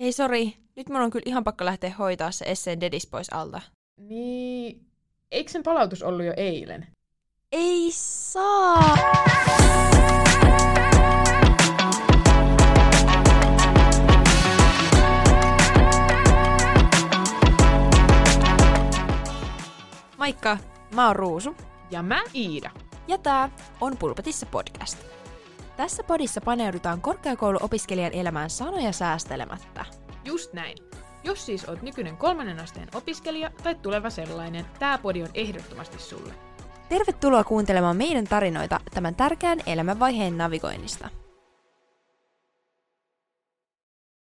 Hei sori, nyt mun on kyllä ihan pakko lähteä hoitaa se esseen dedis pois alta. Niin, eikö sen palautus ollut jo eilen? Ei saa! Moikka, mä oon Ruusu. Ja mä Iida. Ja tää on Pulpetissa podcast. Tässä podissa paneudutaan korkeakouluopiskelijan elämään sanoja säästelemättä. Just näin. Jos siis oot nykyinen kolmannen asteen opiskelija tai tuleva sellainen, tää podi on ehdottomasti sulle. Tervetuloa kuuntelemaan meidän tarinoita tämän tärkeän elämänvaiheen navigoinnista.